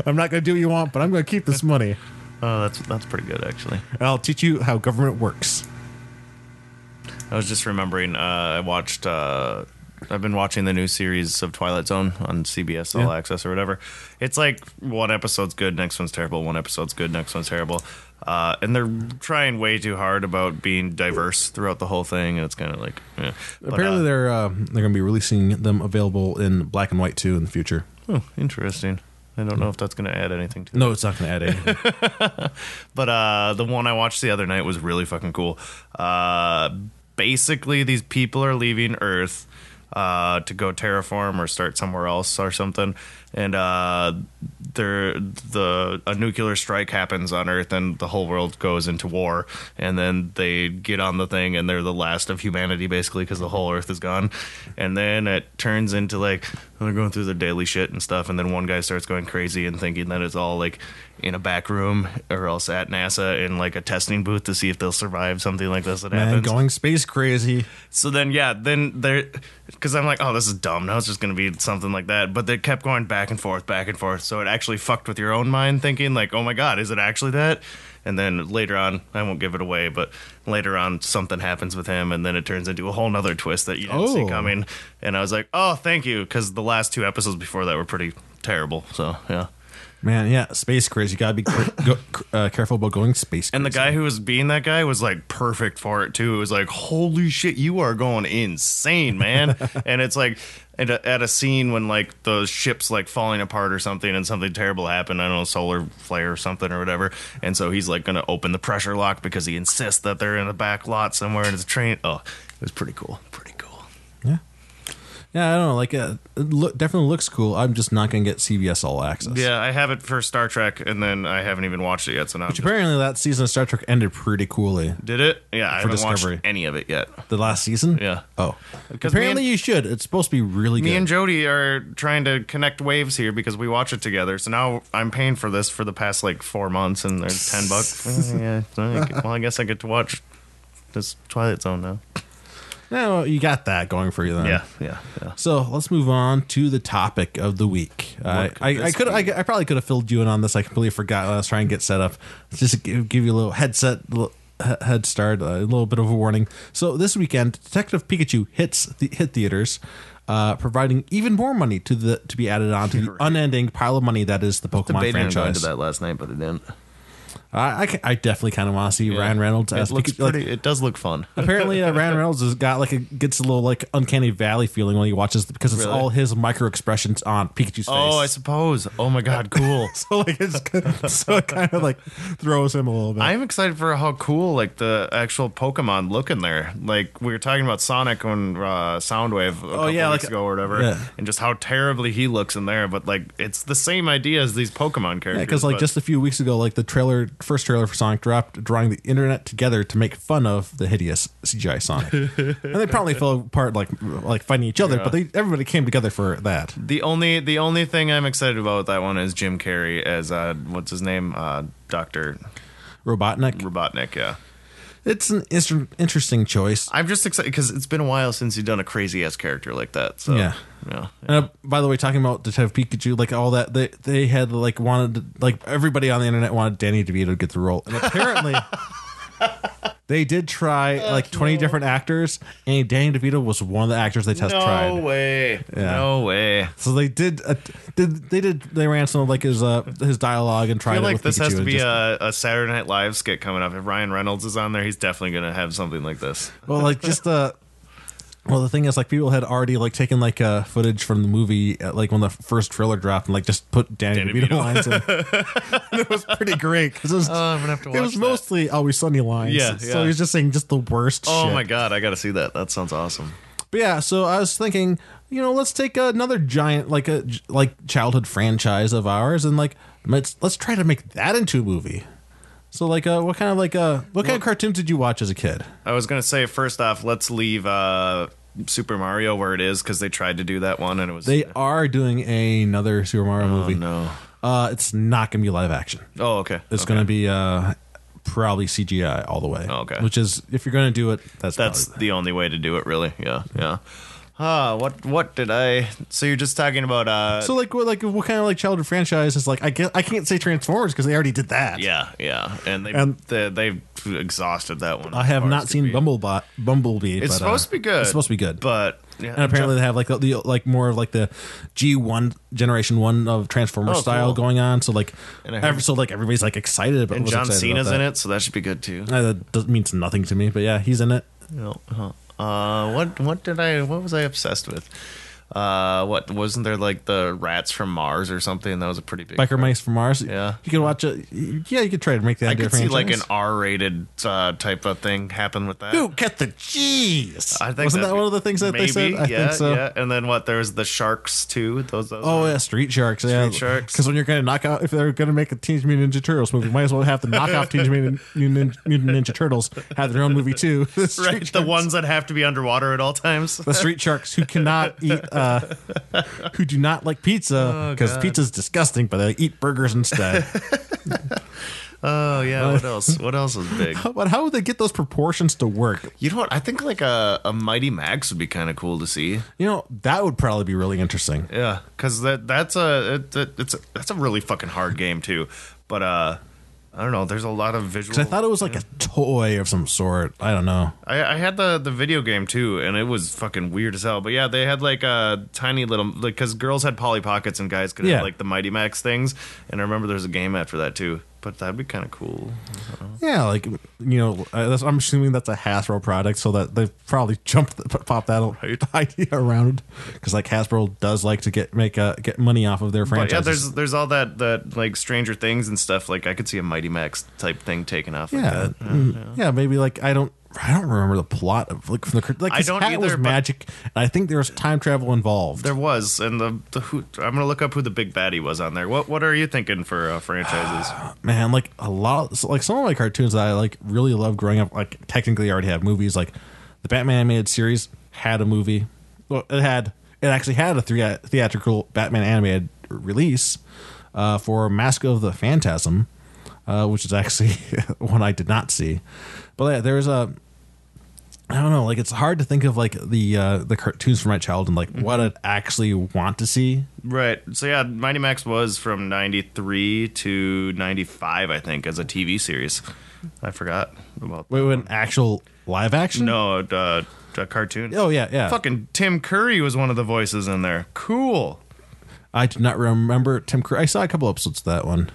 I'm not going to do what you want, but I'm going to keep this money. Oh, that's that's pretty good actually. And I'll teach you how government works. I was just remembering. Uh, I watched. Uh, I've been watching the new series of Twilight Zone on CBS All Yeah. Access or whatever. It's like one episode's good, next one's terrible. One episode's good, next one's terrible. Uh, and they're trying way too hard about being diverse throughout the whole thing, and it's kind of like. Yeah. But, Apparently, uh, they're uh, they're going to be releasing them available in black and white too in the future. oh, interesting. I don't know if that's going to add anything to. No, it's not going to add anything. But uh, the one I watched the other night was really fucking cool. Uh, basically, these people are leaving Earth uh, to go terraform or start somewhere else or something, and uh, there the a nuclear strike happens on Earth, and the whole world goes into war. And then they get on the thing, and they're the last of humanity, basically, because the whole Earth is gone. And then it turns into like they're going through their daily shit and stuff, and then one guy starts going crazy and thinking that it's all like in a back room or else at NASA in like a testing booth to see if they'll survive something like this that Man, happens. going space crazy. So then, yeah, then they're because I'm like, oh, this is dumb. Now it's just going to be something like that. But they kept going back and forth, back and forth. So it actually fucked with your own mind, thinking like, oh my god, is it actually that? And then later on, I won't give it away, but later on, something happens with him, and then it turns into a whole nother twist that you didn't see Oh. coming. And I was like, oh, thank you, because the last two episodes before that were pretty terrible. So yeah. Man, yeah, space crazy. You gotta be go, uh, careful about going space. And the guy who was being that guy was like perfect for it too. It was like, holy shit, you are going insane, man. and it's like at a, at a scene when like the ship's like falling apart or something and something terrible happened. I don't know, solar flare or something or whatever. And so he's like going to open the pressure lock because he insists that they're in the back lot somewhere in a train. Oh, it was pretty cool. Pretty cool. Yeah. Yeah, I don't know. Like, uh, it look, definitely looks cool. I'm just not going to get CBS All Access. Yeah, I have it for Star Trek, and then I haven't even watched it yet. So now, I'm Which just- apparently that season of Star Trek ended pretty coolly. did it? Yeah, I For haven't Discovery. watched any of it yet. The last season? Yeah. Oh. 'Cause me Apparently and- you should. It's supposed to be really good. Me good. and Jody are trying to connect waves here because we watch it together. So now I'm paying for this for the past like four months, and there's ten bucks. yeah, well, I guess I get to watch this Twilight Zone now. No, you got that going for you then. Yeah, yeah, yeah. So let's move on to the topic of the week. I, could I, I could I. I probably could have filled you in on this. I completely forgot when I was trying to get set up. Just give, give you a little headset head start, a little bit of a warning. So this weekend, Detective Pikachu hits the hit theaters, uh, providing even more money to the to be added on to the unending pile of money that is the Pokemon Debating on going to franchise. that last night, but it didn't. I, I, I definitely kind of want to see Ryan Reynolds It as looks like, pretty. it does look fun. Apparently, uh, Ryan Reynolds has got like a gets a little like uncanny valley feeling when he watches because it's Really? all his micro expressions on Pikachu's face. Oh, I suppose. Oh my god, cool. so like it's so it kind of like throws him a little bit. I'm excited for how cool like the actual Pokemon look in there. Like we were talking about Sonic on uh, Soundwave a couple Oh, yeah, weeks like- ago or whatever, yeah. and just how terribly he looks in there. But like it's the same idea as these Pokemon characters. because like but- just a few weeks ago, like the trailer, first trailer for Sonic dropped, drawing the internet together to make fun of the hideous CGI Sonic, and they probably fell apart like like fighting each other, Yeah. but they everybody came together for that. the only the only thing I'm excited about with that one is Jim Carrey as uh, what's his name, uh, Doctor Robotnik, Robotnik. Yeah, it's an inter- interesting choice. I'm just excited because it's been a while since he's done a crazy ass character like that. So Yeah. yeah. And uh, by the way, talking about Detective Pikachu, like all that, they they had like wanted like everybody on the internet wanted Danny DeVito to get the role, and apparently they did try like twenty different actors, and Danny DeVito was one of the actors they test tried. no tried. way. Yeah. No way. So they did, uh, did they did they ran some of like his uh his dialogue and tried I feel it like with this Pikachu has to and be just- a, a Saturday Night Live skit coming up. If Ryan Reynolds is on there, he's definitely going to have something like this. well like just uh well the thing is like people had already like taken like uh footage from the movie uh, like when the first trailer dropped and like just put Danny, Danny DeVito, DeVito. lines in. and it was pretty great because it was Oh, I'm gonna have to it was that. mostly always sunny lines. Yeah, yeah. So yeah. he's just saying just the worst. Oh shit. my god, I got to see that. That sounds awesome. But yeah, so I was thinking, you know, let's take another giant like a like childhood franchise of ours and like let's let's try to make that into a movie. So like, uh, what kind of like uh, what kind of cartoons did you watch as a kid? I was going to say first off, let's leave uh, Super Mario where it is because they tried to do that one and it was They are doing another Super Mario oh, movie. no. Uh, it's not gonna be live action. Oh, okay. It's okay. gonna be uh, probably CGI all the way. Oh, okay. Which is if you're gonna do it, that's That's probably- the only way to do it, really. Yeah, yeah. Ah, what what did I? So you're just talking about uh? so like what like what kind of like childhood franchise is like I get I can't say Transformers because they already did that. yeah, yeah, and they And- they they've exhausted that one. I have not seen be. Bumblebee. It's but, uh, supposed to be good. It's supposed to be good. but yeah, and apparently they have like the, the like more of like the G one generation one of Transformers Oh, style cool. going on. So like, every, so like everybody's like excited about. and John excited Cena's about in it, so that should be good too. Uh, that means nothing to me, but yeah, he's in it. No, huh. Uh, what what did I? What was I obsessed with? Uh, what wasn't there like the rats from Mars or something? That was a pretty big. Biker Mice from Mars. Yeah. you could watch it. Yeah, you could try to make that. I could see like an. R-rated uh, type of thing happen with that. Dude, get the G's? I think wasn't that'd be- one of the things that maybe, they said? I yeah, think so. Yeah, and then what? There was the sharks too. Those. those Oh yeah, Street Sharks. yeah, Sharks. Because when you're to knock out, if they're to make a Teenage Mutant Ninja Turtles movie, might as well have the knockoff Teenage Mutant, Mutant Ninja Turtles have their own movie too. The Street right. The ones that have to be underwater at all times. the street sharks who cannot eat, uh, who do not like pizza because God. pizza's disgusting, but they eat burgers instead. Oh yeah. What else? What else is big? but how would they get those proportions to work? You know what? I think like a, a Mighty Max would be kind of cool to see. You know, that would probably be really interesting. Yeah, because that that's a it, it, it's a, that's a really fucking hard game too. But uh, I don't know. There's a lot of visual. I thought it was like a toy of some sort. I don't know. I, I had the the video game too, and it was fucking weird as hell. But yeah, they had like a tiny little like because girls had Polly Pockets and guys could Yeah. have like the Mighty Max things. And I remember there's a game after that too. But that'd be kind of cool. Yeah, like you know, uh, that's, I'm assuming that's a Hasbro product, so that they probably jumped, the, pop that idea around because like Hasbro does like to get make uh, get money off of their But yeah, there's there's all that that like Stranger Things and stuff. Like I could see a Mighty Max type thing taken off. yeah, like that. mm, yeah, maybe like I don't I don't remember the plot of like from the like I his don't hat was either, but- magic, and I think there was time travel involved. There was, and the, the who, I'm gonna look up who the big baddie was on there. What what are you thinking for uh, franchises? Man, like a lot, so, like some of my cartoons that I like really love growing up. Like technically, already have movies. Like the Batman animated series had a movie. Well, it had it actually had a thea- theatrical Batman animated release uh, for Mask of the Phantasm, uh, which is actually one I did not see. But yeah, there's a I don't know, like it's hard to think of like the uh, the cartoons from my childhood and like what I'd actually want to see. Right. So yeah, Mighty Max was from '93 to '95, I think, as a TV series. I forgot about. Wait, wait, an actual live action? No, uh, a cartoon. Oh yeah, yeah. Fucking Tim Curry was one of the voices in there. Cool. I do not remember Tim Curry. I saw a couple episodes of that one.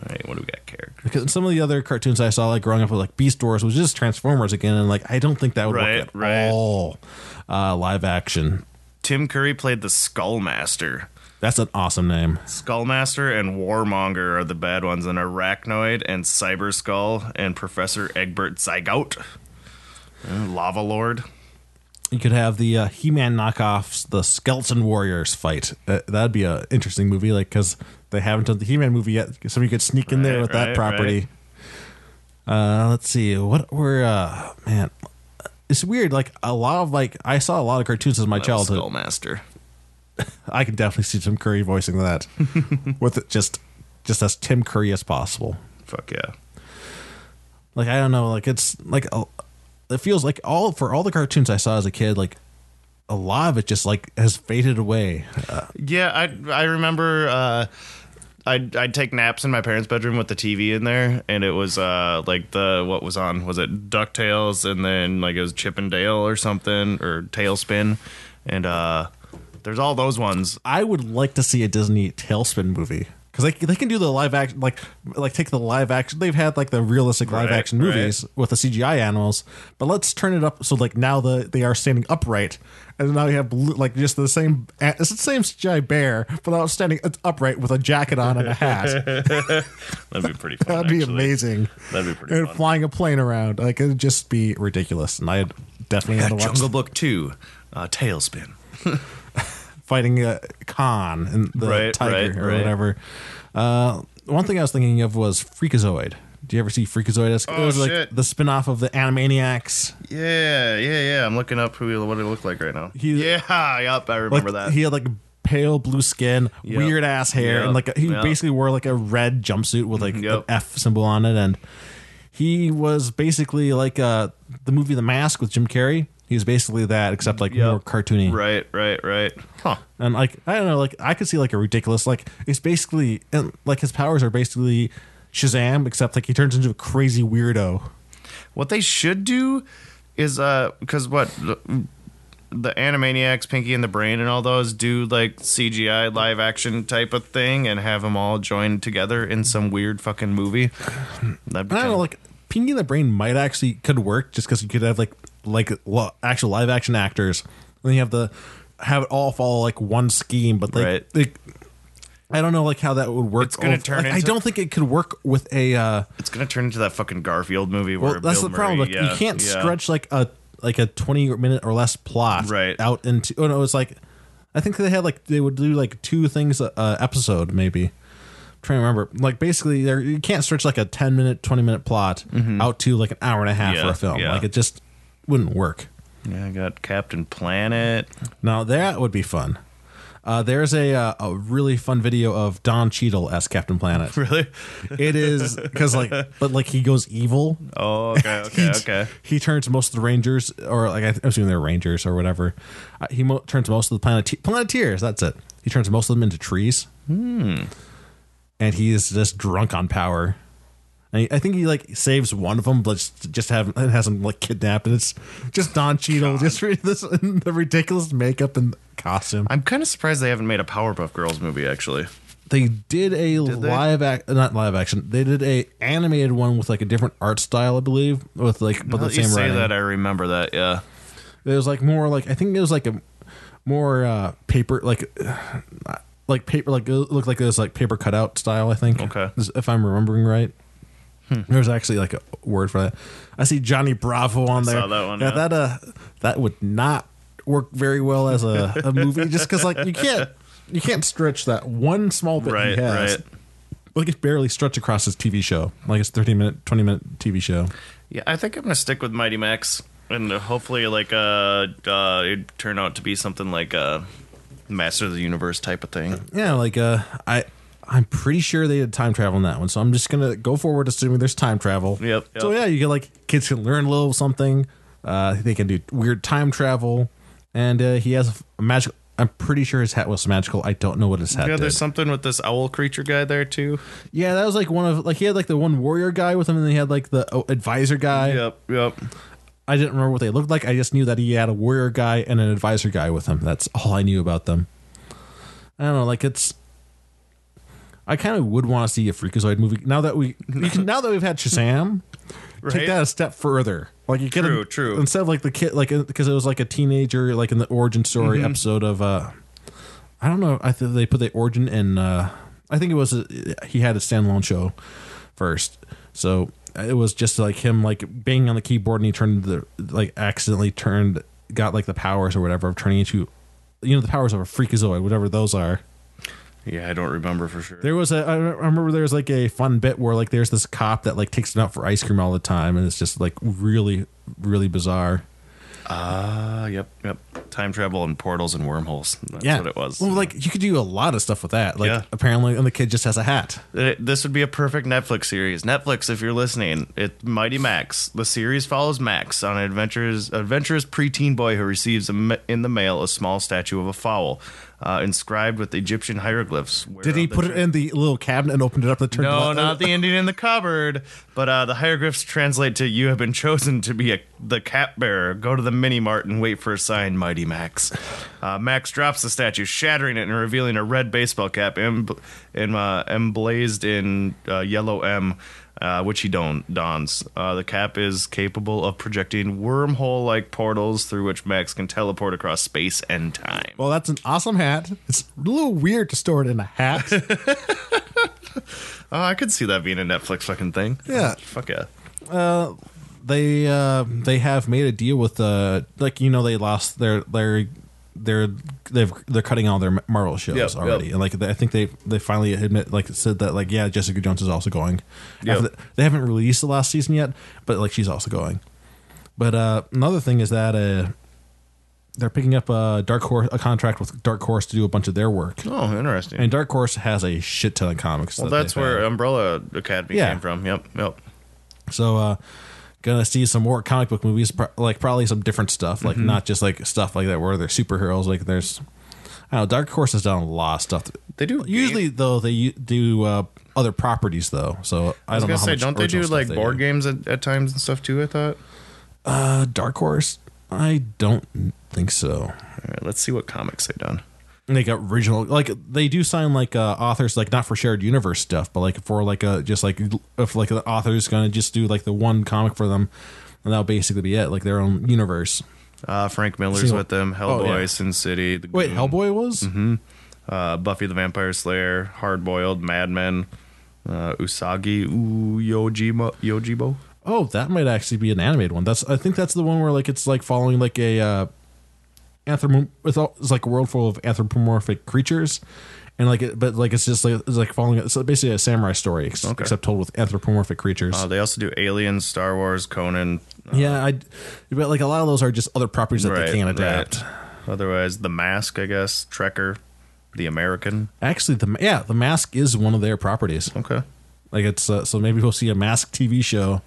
All right, what do we got? Character. Because some of the other cartoons I saw, like growing up with like Beast Wars, was just Transformers again, and like I don't think that would Right, work at right. all. Uh, live action. Tim Curry played the Skullmaster. That's an awesome name. Skullmaster and Warmonger are the bad ones, and Arachnoid and Cyber Skull and Professor Egbert Zygout. Lava Lord. You could have the uh, He-Man knockoffs, the Skeleton Warriors fight. Uh, that'd be an interesting movie, like because they haven't done the He-Man movie yet. Somebody could sneak in there Right, with that right, property. Uh, let's see what were uh, man. It's weird. Like a lot of like I saw a lot of cartoons as my That childhood. Skullmaster. I can definitely see Tim Curry voicing that with it just just as Tim Curry as possible. Fuck yeah. Like I don't know, like it's like a, it feels like all for all the cartoons I saw as a kid, like a lot of it just like has faded away. Uh, Yeah, I I remember uh, I'd I'd take naps in my parents' bedroom with the TV in there, and it was uh like the what was on was it Ducktales, and then like it was Chip and Dale or something or TaleSpin, and uh there's all those ones. I would like to see a Disney TaleSpin movie because they they can do the live action like like take the live action. They've had like the realistic live Right, action right. movies with the CGI animals, but let's turn it up so like now the they are standing upright, and now you have blue, like just the same it's the same CGI bear, but now it's standing upright with a jacket on and a hat. That'd be pretty fun. That'd be actually. amazing. That'd be pretty and fun. flying a plane around. Like it'd just be ridiculous. And I'd definitely have to watch Jungle Book Two, uh, TaleSpin. fighting a Khan and the Right, tiger right, or right. whatever. Uh, one thing I was thinking of was Freakazoid. Do you ever see Freakazoid? It's- it Oh, was like shit. the spin-off of the Animaniacs. Yeah, yeah, yeah. I'm looking up who what it looked like right now. He- yeah, yep, I remember Like that. he had like pale blue skin, Yep. weird ass hair, Yep. and like he Yep. basically wore like a red jumpsuit with like an F symbol on it, and he was basically like uh the movie The Mask with Jim Carrey. He was basically that, except like Yep. more cartoony. right, right, right. Huh. And like I don't know, like I could see like a ridiculous like it's basically and like his powers are basically Shazam, except like he turns into a crazy weirdo. What they should do is uh because what the, the Animaniacs, Pinky and the Brain, and all those do like CGI live action type of thing, and have them all joined together in some weird fucking movie. That'd be I don't know, kinda- like Pinky and the Brain might actually could work just because you could have like like lo- actual live action actors, and then you have the have it all follow like one scheme, but like, Right. like, I don't know like how that would work. It's gonna Like, turn I into- don't think it could work with a. uh it's gonna turn into that fucking Garfield movie where Well, that's Bill the problem. Murray- Like yeah, you can't yeah. stretch like a like a twenty minute or less plot Right. out into. Oh no, it's like I think they had like they would do like two things a, a episode maybe. Trying to remember, like basically, there you can't stretch like a ten minute, twenty minute plot out to like an hour and a half Mm-hmm. Yeah, for a film. yeah. Like it just wouldn't work. Yeah, I got Captain Planet. Now that would be fun. Uh, there's a uh, a really fun video of Don Cheadle as Captain Planet. Really? It is because like, but like he goes evil. Oh, okay, okay, he, okay. He turns most of the Rangers, or like I assume they're Rangers or whatever. Uh, he mo- turns most of the planet Planeteers. That's it. He turns most of them into trees. Hmm. And he is just drunk on power. And I think he like saves one of them, but just, just have has him like kidnapped, and it's just Don Cheadle, just re- this the ridiculous makeup and costume. I'm kind of surprised they haven't made a Powerpuff Girls movie. Actually, They did a they? live act, not live action. They did a animated one with like a different art style, I believe, with like but Now the that you same say writing. that, I remember that. Yeah. It was like more like I think it was like a more uh paper like like paper like it looked like it was like paper cutout style. I think. Okay. if I'm remembering right. There's actually like a word for that. I see Johnny Bravo on there. saw that one, Yeah, yeah. that uh, that would not work very well as a, a movie, just because like you can't you can't stretch that one small bit Right, he has. right. Like it's barely stretched across his TV show, like it's 30 minute, 20 minute TV show. Yeah, I think I'm gonna stick with Mighty Max, and hopefully, like, uh, uh, it turn out to be something like a Master of the Universe type of thing. Yeah, like uh, I I'm pretty sure they did time travel in that one, so I'm just gonna go forward assuming there's time travel. Yep, So yeah, you get like kids can learn a little something. Uh, they can do weird time travel, and uh, he has a magical. I'm pretty sure his hat was magical. I don't know what his hat Yeah, did. there's something with this owl creature guy there too. yeah, that was like one of like he had like the one warrior guy with him, and then he had like the oh, advisor guy. Yep, yep. I didn't remember what they looked like. I just knew that he had a warrior guy and an advisor guy with him. That's all I knew about them. I don't know, like it's. I kind of would want to see a Freakazoid movie now that we, you can, now that we've had Shazam. Take that a step further. Like you get True, a, true. Instead of like the kid, like because it was like a teenager, like in the origin story Mm-hmm. episode of. uh I don't know. I think they put the origin in. uh I think it was a, he had a standalone show first, so it was just like him like banging on the keyboard and he turned the like accidentally turned got like the powers or whatever of turning into you know the powers of a freakazoid whatever those are Yeah, I don't remember for sure. there was a i remember there was like a fun bit where like there's this cop that like takes him out for ice cream all the time and it's just like really really bizarre Ah, yep, yep. Time travel and portals and wormholes. That's yeah what it was. well like you could do a lot of stuff with that like Yeah. apparently and the kid just has a hat It- this would be a perfect Netflix series. Netflix, if you're listening, it Mighty Max. The series follows Max on an adventurous, adventurous preteen boy who receives a ma- in the mail a small statue of a fowl, uh, inscribed with Egyptian hieroglyphs. did he put it in the little cabinet and opened it up and turned No, not the ending in the cupboard. But uh, the hieroglyphs translate to "You have been chosen to be a, the cap bearer. Go to the mini mart and wait for a sign, Mighty Max." Uh, Max drops the statue, shattering it and revealing a red baseball cap em- em- uh, emblazed in uh, yellow M. Uh, which he don- dons. Uh, the cap is capable of projecting wormhole-like portals through which Max can teleport across space and time. well that's an awesome hat it's a little weird to store it in a hat Oh, I could see that being a Netflix fucking thing. Yeah. fuck yeah. they uh they have made a deal with uh like you know they lost their their they're they've they're cutting all their Marvel shows Yep, already yep. and like I think they they finally admit like said that like yeah Jessica Jones is also going Yep. The- they haven't released the last season yet but like she's also going but uh another thing is that uh they're picking up a Dark Horse a contract with Dark Horse to do a bunch of their work Oh, interesting. and Dark Horse has a shit ton of comics Well, that that's where had. Umbrella Academy Yeah. came from. Yep, yep. So uh gonna see some more comic book movies, like probably some different stuff, like Mm-hmm. not just like stuff like that where they're superheroes. Like there's, I don't know, Dark Horse has done a lot of stuff. They do usually though they do uh, other properties though. So I, I was don't gonna say, don't they do like stuff board do. games at, at times and stuff too? I thought. Uh, Dark Horse, I don't think so. All right, let's see what comics they've done. Got original, like they do sign like uh, authors, like not for shared universe stuff, but like for like a just like if like the author's gonna just do like the one comic for them, and that'll basically be it, like their own universe. Uh, Frank Miller's See with them. Oh, Hellboy, yeah. Sin City. The Wait, Goon, Hellboy was? Uh, Buffy the Vampire Slayer, Hard Boiled, Madman, uh, Usagi Uyojibo. Yojibo. Oh, that might actually be an animated one. That's I think that's the one where like it's like following like a uh anthropo it's, all, it's like a world full of anthropomorphic creatures. And like it, but like it's just like it's like following it's basically a samurai story ex- Okay. except told with anthropomorphic creatures. Uh, they also do Aliens, Star Wars, Conan. yeah, I but like a lot of those are just other properties that they can't adapt. right. Otherwise, The Mask, I guess. Trekker, The American. Actually, the yeah, the mask is one of their properties. Okay. Like it's uh, so maybe we'll see a mask TV show.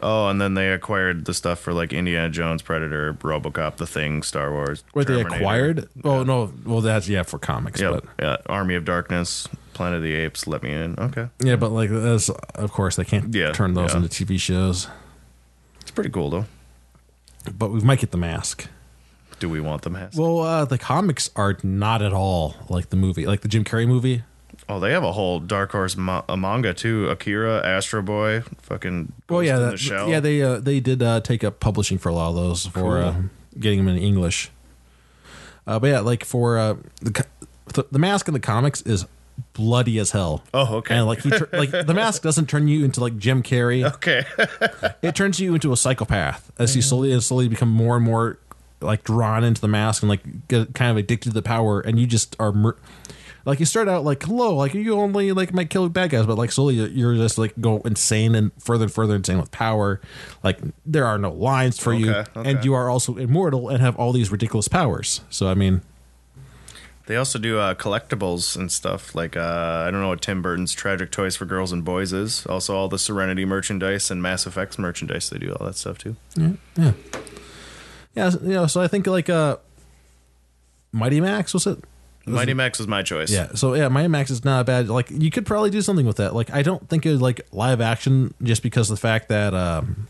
Oh, and then they acquired the stuff for like Indiana Jones, Predator, RoboCop, The Thing, Star Wars. What they acquired? Oh no, well that's yeah for comics, Yep. but Yeah. Army of Darkness, Planet of the Apes, Let Me In. Okay. yeah, but like that's of course they can't Yeah, turn those yeah. into TV shows. It's pretty cool though. But we might get the mask. Do we want the mask? Well, uh, the comics are not at all like the movie, like the Jim Carrey movie. Oh, they have a whole Dark Horse ma- a manga too. Akira, Astro Boy, fucking. Ghost yeah, that, the yeah, they uh, they did uh, take up publishing for a lot of those for Cool. uh, getting them in English. Uh, but yeah, like for uh, the the, mask in the comics is bloody as hell. Oh, okay. And like he tur- like the mask doesn't turn you into like Jim Carrey. Okay. It turns you into a psychopath as you slowly and slowly become more and more like drawn into the mask and like get kind of addicted to the power, and you just are. Mur- like you start out like hello, like you only like might kill bad guys, but like slowly you're just like go insane and further and further insane with power. Like there are no lines for you, Okay, okay. and you are also immortal and have all these ridiculous powers. So I mean, They also do uh, collectibles and stuff like uh, I don't know what Tim Burton's Tragic Toys for Girls and Boys is. Also, all the Serenity merchandise and Mass Effects merchandise. They do all that stuff too. Yeah, yeah, yeah, you know. So I think like uh, Mighty Max was it? Mighty Max was my choice. Yeah. So yeah, Mighty Max is not bad. Like you could probably do something with that. Like I don't think it would like live action just because of the fact that um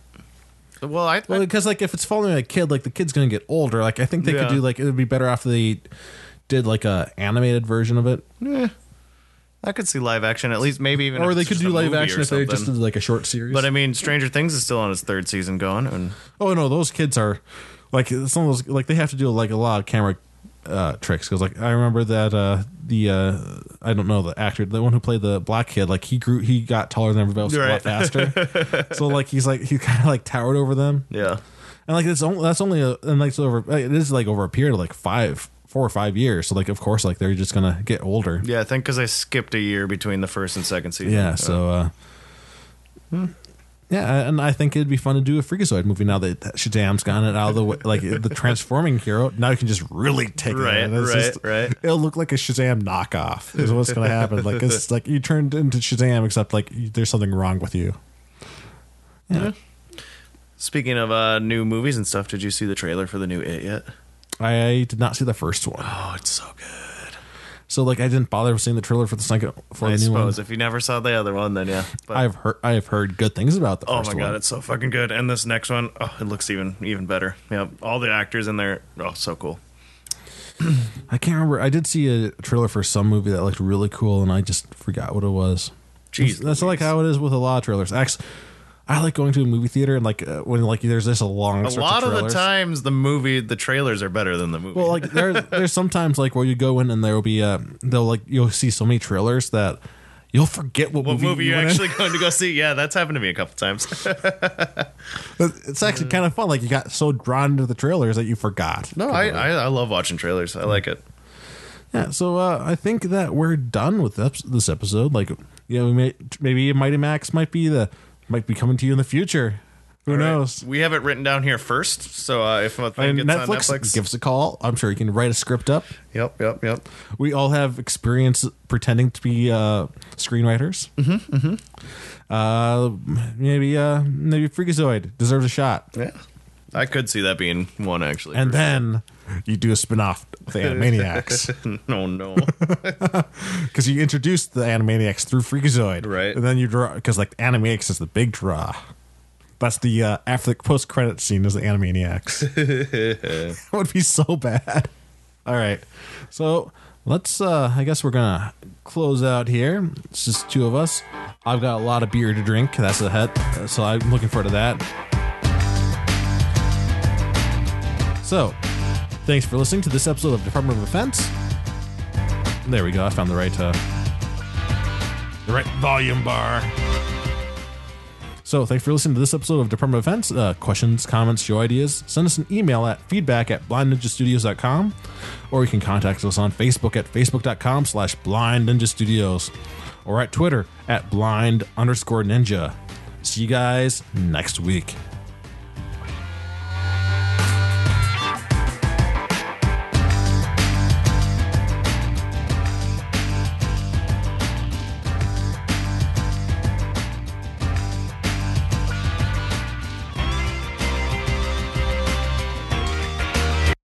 Well, I, well because like if it's following a kid, like the kid's gonna get older. Like I think they Yeah. could do like it would be better off if they did like a animated version of it, Yeah. I could see live action at least, maybe even. or they could do live action if they just did like a short series. But I mean, Stranger Things is still on its third season going, and oh no, those kids are like some of those like they have to do like a lot of camera uh tricks. Because like I remember that uh the uh I don't know the actor the one who played the black kid like he grew he got taller than everybody else a lot faster. So like he's like he kind of like towered over them. Yeah, and like it's only that's only a and like it's over it is like over a period of like five four or five years. So like of course like they're just gonna get older. Yeah. I think because I skipped a year between the first and second season. yeah. so uh hmm. Yeah and I think it'd be fun to do a Freakazoid movie now that Shazam's gotten it out of the way like the transforming hero. Now you can just really take Right, it right, just- right. it'll look like a Shazam knockoff is what's gonna happen. Like it's like you turned into Shazam except like there's something wrong with you. Yeah. Speaking of uh, new movies and stuff, did you see the trailer for the new It yet? I did not see the first one. Oh, it's so good. So like I didn't bother seeing the trailer for the second for I the new one. suppose if you never saw the other one, then yeah. But I've heard I have heard good things about the oh my god, one. it's so fucking good. And this next one, oh, it looks even even better. Yeah, all the actors in there, oh, so cool. I can't remember. I did see a trailer for some movie that looked really cool, and I just forgot what it was. Jeez, that's, that's like how it is with a lot of trailers. Actually, I like going to a movie theater and like uh, when like there's this a long a lot of the times the movie, the trailers are better than the movie. Well, like there, there's sometimes like where you go in and there will be uh they'll like you'll see so many trailers that you'll forget what, what movie, movie you you're went in. actually going to go see? Yeah, that's happened to me a couple times. It's actually kind of fun. Like you got so drawn into the trailers that you forgot. no, I, I I love watching trailers. I like it. Yeah, so uh, I think that we're done with this episode. Like, you know, we may, maybe Mighty Max might be the might be coming to you in the future. Who All right. knows? We have it written down here first, so uh, if a thing gets Netflix, on Netflix, give us a call. I'm sure you can write a script up. yep, yep, yep. We all have experience pretending to be uh, screenwriters. Mm-hmm, mm-hmm. Uh, maybe uh, maybe Freakazoid deserves a shot. Yeah, I could see that being one actually. And then you do a spin-off with the Animaniacs. no, no. because you introduced the Animaniacs through Freakazoid, Right. And then you draw because like Animaniacs is the big draw. That's the uh, after the post credit scene is the Animaniacs. that would be so bad. All right, so let's. uh I guess we're gonna close out here. It's just two of us. I've got a lot of beer to drink. That's a het, so I'm looking forward to that. So, thanks for listening to this episode of Department of Defense. There we go. I found the right uh, the right volume bar. So thanks for listening to this episode of Department of Defense. Uh, questions, comments, show ideas, send us an email at feedback at blindninjastudios.com or you can contact us on Facebook at facebook.com slash blind ninja studios or at Twitter at blind underscore ninja. See you guys next week.